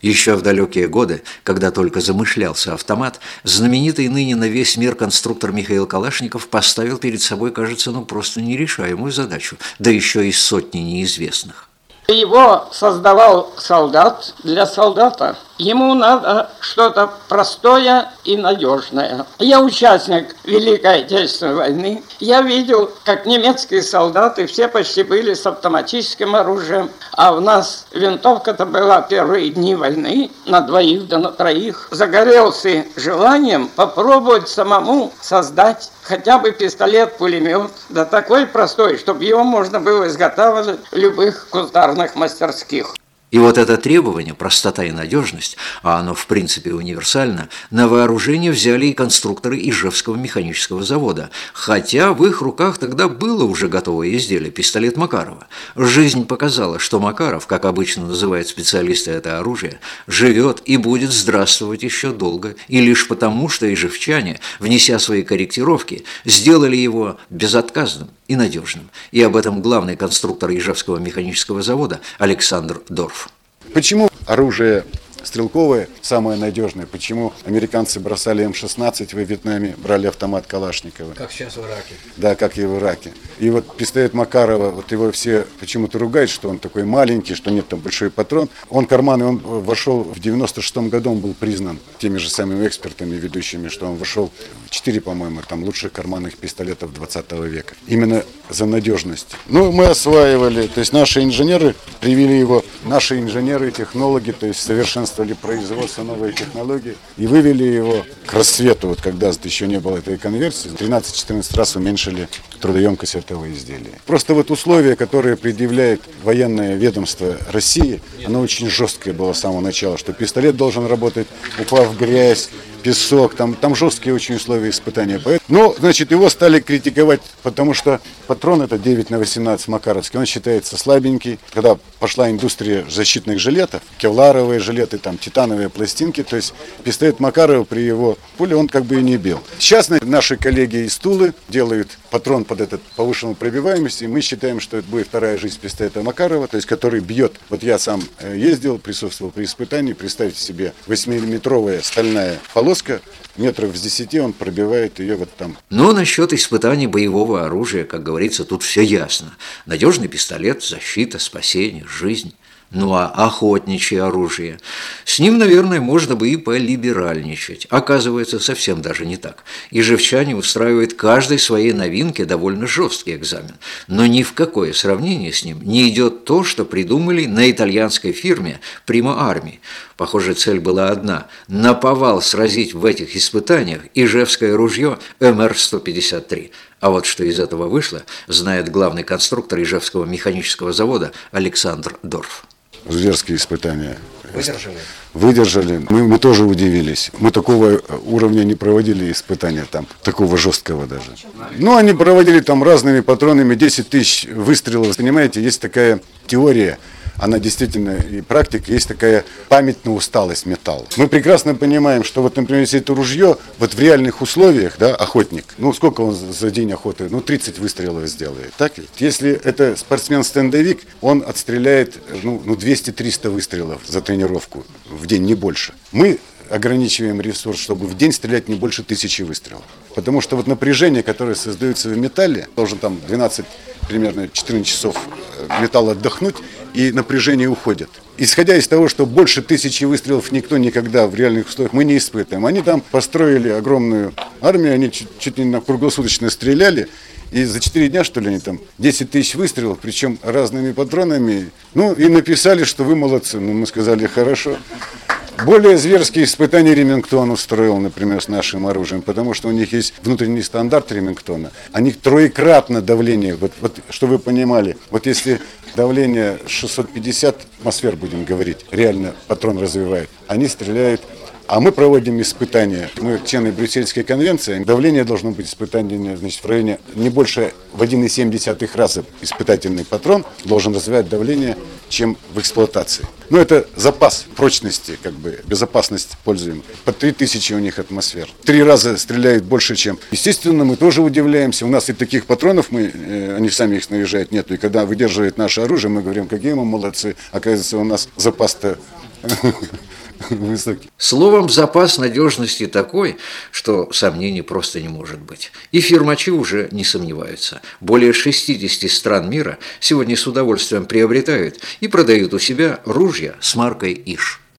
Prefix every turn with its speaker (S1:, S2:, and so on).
S1: Еще в далекие годы, когда только замышлялся автомат, знаменитый ныне на весь мир конструктор Михаил Калашников поставил перед собой, кажется, ну просто нерешаемую задачу, да еще и сотни неизвестных.
S2: Его создавал солдат для солдата. Ему надо что-то простое и надежное. Я участник Великой Отечественной войны. Я видел, как немецкие солдаты все почти были с автоматическим оружием, а у нас винтовка-то была первые дни войны на двоих да на троих. Загорелся желанием попробовать самому создать хотя бы пистолет-пулемет, да такой простой, чтобы его можно было изготавливать в любых кустарных мастерских.
S1: И вот это требование, простота и надежность, а оно в принципе универсально, на вооружение взяли и конструкторы Ижевского механического завода, хотя в их руках тогда было уже готовое изделие – пистолет Макарова. Жизнь показала, что Макаров, как обычно называют специалисты это оружие, живет и будет здравствовать еще долго, и лишь потому, что ижевчане, внеся свои корректировки, сделали его безотказным и надежным. И об этом главный конструктор Ижевского механического завода Александр Дорф.
S3: Почему оружие стрелковое самое надежное. Почему американцы бросали М-16 во Вьетнаме, брали автомат Калашникова.
S1: Как сейчас в Ираке.
S3: Да, как и в Ираке. И вот пистолет Макарова, вот его все почему-то ругают, что он такой маленький, что нет там большой патрон. Он карманный, он вошел в 96-м году, он был признан теми же самыми экспертами, ведущими, что он вошел в 4, по-моему, там лучших карманных пистолетов 20 века. Именно за надежность. Ну, мы осваивали, то есть наши инженеры привели его, наши инженеры, технологи, то есть совершенствовали производство новой технологии и вывели его к рассвету, вот когда еще не было этой конверсии, 13-14 раз уменьшили трудоемкость этого изделия. Просто вот условия, которые предъявляет военное ведомство России, оно очень жесткое было с самого начала, что пистолет должен работать, упав в грязь, песок, там, там жесткие очень условия испытания. Ну, значит, его стали критиковать, потому что патрон это 9 на 18 Макаровский, он считается слабенький. Когда пошла индустрия защитных жилетов, кевларовые жилеты, там, титановые пластинки, то есть пистолет Макарова при его пуле он как бы и не бил. Сейчас наши коллеги из Тулы делают патрон под этот повышенную пробиваемость, и мы считаем, что это будет вторая жизнь пистолета Макарова, то есть который бьет. Вот я сам э, ездил, присутствовал при испытании, представьте себе 8-миллиметровая стальная полоска, полоска, метров с 10 он пробивает ее вот там.
S1: Но насчет испытаний боевого оружия, как говорится, тут все ясно. Надежный пистолет, защита, спасение, жизнь. Ну а охотничье оружие? С ним, наверное, можно бы и полиберальничать. Оказывается, совсем даже не так. И живчане устраивают каждой своей новинке довольно жесткий экзамен. Но ни в какое сравнение с ним не идет то, что придумали на итальянской фирме Prima Armi. Похоже, цель была одна – наповал сразить в этих испытаниях ижевское ружье МР-153. А вот что из этого вышло, знает главный конструктор Ижевского механического завода Александр Дорф
S3: зверские испытания.
S1: Выдержали?
S3: Выдержали. Мы, мы тоже удивились. Мы такого уровня не проводили испытания там, такого жесткого даже. Ну, они проводили там разными патронами, 10 тысяч выстрелов. Понимаете, есть такая теория – она действительно, и практика, есть такая память на усталость металла. Мы прекрасно понимаем, что вот, например, если это ружье, вот в реальных условиях, да, охотник, ну, сколько он за день охоты? Ну, 30 выстрелов сделает, так ведь? Если это спортсмен-стендовик, он отстреляет, ну, ну 200-300 выстрелов за тренировку в день, не больше. Мы ограничиваем ресурс, чтобы в день стрелять не больше тысячи выстрелов. Потому что вот напряжение, которое создается в металле, должен там 12, примерно 14 часов металл отдохнуть, и напряжение уходит. Исходя из того, что больше тысячи выстрелов никто никогда в реальных условиях мы не испытываем. Они там построили огромную армию, они чуть, чуть не на круглосуточно стреляли, и за 4 дня, что ли, они там 10 тысяч выстрелов, причем разными патронами. Ну, и написали, что вы молодцы. Ну, мы сказали, хорошо. Более зверские испытания Ремингтон устроил, например, с нашим оружием, потому что у них есть внутренний стандарт Ремингтона. Они троекратно давление, вот, вот что вы понимали, вот если давление 650 атмосфер, будем говорить, реально патрон развивает, они стреляют а мы проводим испытания. Мы члены Брюссельской конвенции. Давление должно быть испытание значит, в районе не больше в 1,7 раза испытательный патрон должен развивать давление, чем в эксплуатации. Но это запас прочности, как бы безопасность пользуем. По 3000 у них атмосфер. Три раза стреляют больше, чем. Естественно, мы тоже удивляемся. У нас и таких патронов, мы, э, они сами их снаряжают, нету. И когда выдерживает наше оружие, мы говорим, какие мы молодцы. Оказывается, у нас запас-то высокий.
S1: Словом, запас надежности такой, что сомнений просто не может быть. И фирмачи уже не сомневаются. Более 60 стран мира сегодня с удовольствием приобретают и продают у себя ружья с маркой «Иш».